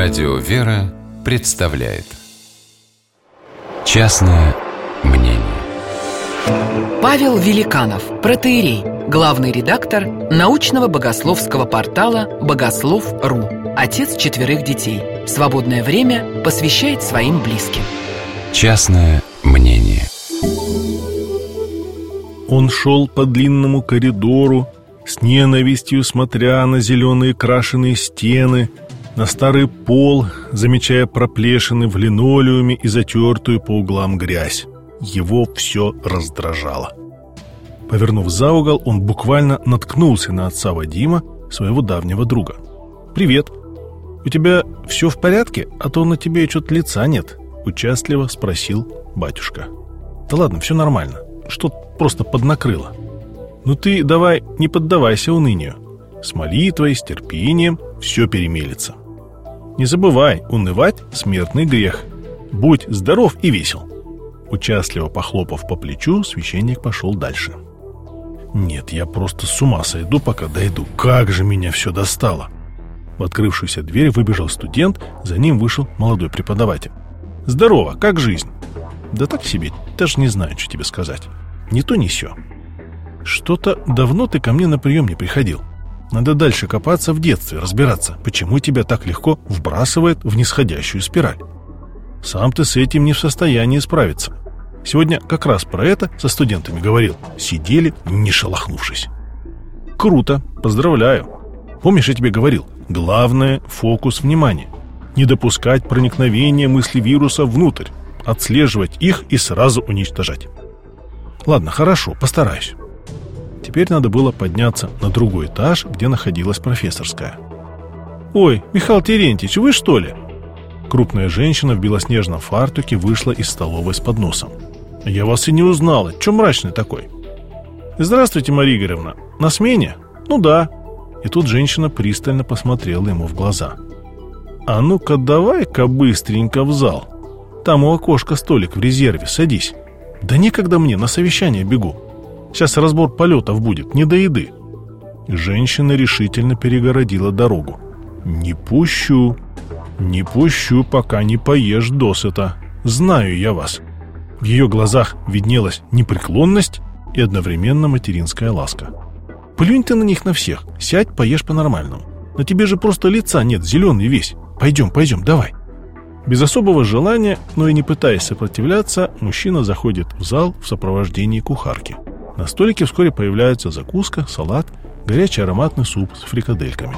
Радио «Вера» представляет Частное мнение Павел Великанов, протеерей, главный редактор научного богословского портала «Богослов.ру», отец четверых детей. Свободное время посвящает своим близким. Частное мнение Он шел по длинному коридору, с ненавистью смотря на зеленые крашеные стены, на старый пол, замечая проплешины в линолеуме и затертую по углам грязь. Его все раздражало. Повернув за угол, он буквально наткнулся на отца Вадима, своего давнего друга. «Привет! У тебя все в порядке? А то на тебе что-то лица нет», — участливо спросил батюшка. «Да ладно, все нормально. Что просто поднакрыло. Ну ты давай не поддавайся унынию. С молитвой, с терпением все перемелится. Не забывай, унывать – смертный грех. Будь здоров и весел». Участливо похлопав по плечу, священник пошел дальше. «Нет, я просто с ума сойду, пока дойду. Как же меня все достало!» В открывшуюся дверь выбежал студент, за ним вышел молодой преподаватель. «Здорово, как жизнь?» «Да так себе, даже не знаю, что тебе сказать. Не то, не сё. Что-то давно ты ко мне на прием не приходил. Надо дальше копаться в детстве, разбираться, почему тебя так легко вбрасывает в нисходящую спираль. Сам ты с этим не в состоянии справиться. Сегодня как раз про это со студентами говорил. Сидели, не шелохнувшись. Круто, поздравляю. Помнишь, я тебе говорил, главное – фокус внимания. Не допускать проникновения мысли вируса внутрь, отслеживать их и сразу уничтожать. Ладно, хорошо, постараюсь. Теперь надо было подняться на другой этаж, где находилась профессорская. «Ой, Михаил Терентьевич, вы что ли?» Крупная женщина в белоснежном фартуке вышла из столовой с подносом. «Я вас и не узнала. Че мрачный такой?» «Здравствуйте, Мария Игоревна. На смене?» «Ну да». И тут женщина пристально посмотрела ему в глаза. «А ну-ка давай-ка быстренько в зал. Там у окошка столик в резерве. Садись. Да некогда мне, на совещание бегу. Сейчас разбор полетов будет, не до еды». Женщина решительно перегородила дорогу. «Не пущу. Не пущу, пока не поешь досыта. Знаю я вас». В ее глазах виднелась непреклонность и одновременно материнская ласка. «Плюнь ты на них на всех, сядь, поешь по-нормальному. На тебе же просто лица нет, зеленый весь. Пойдем, пойдем, давай». Без особого желания, но и не пытаясь сопротивляться, мужчина заходит в зал в сопровождении кухарки. На столике вскоре появляются закуска, салат, горячий ароматный суп с фрикадельками.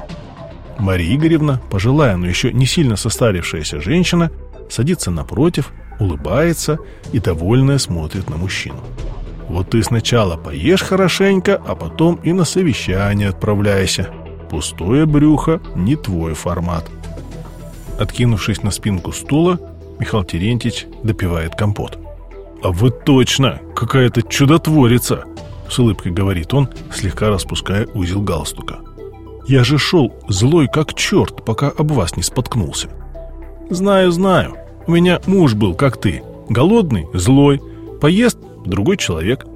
Мария Игоревна, пожилая, но еще не сильно состарившаяся женщина, садится напротив, улыбается и довольная смотрит на мужчину. «Вот ты сначала поешь хорошенько, а потом и на совещание отправляйся. Пустое брюхо – не твой формат». Откинувшись на спинку стула, Михаил Терентьевич допивает компот. «А вы точно какая-то чудотворица!» – с улыбкой говорит он, слегка распуская узел галстука. «Я же шел злой как черт, пока об вас не споткнулся». «Знаю, знаю. У меня муж был, как ты. Голодный, злой, поест – другой человек.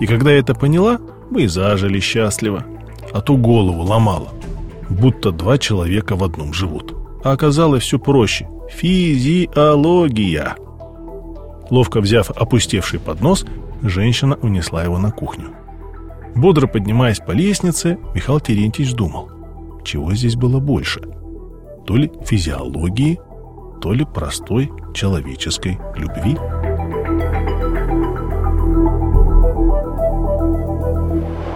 И когда я это поняла, мы и зажили счастливо. А то голову ломала. Будто два человека в одном живут. А оказалось все проще. Физиология. Ловко взяв опустевший поднос, женщина унесла его на кухню. Бодро поднимаясь по лестнице, Михаил Терентьевич думал, чего здесь было больше? То ли физиологии, то ли простой человеческой любви.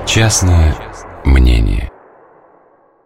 Частное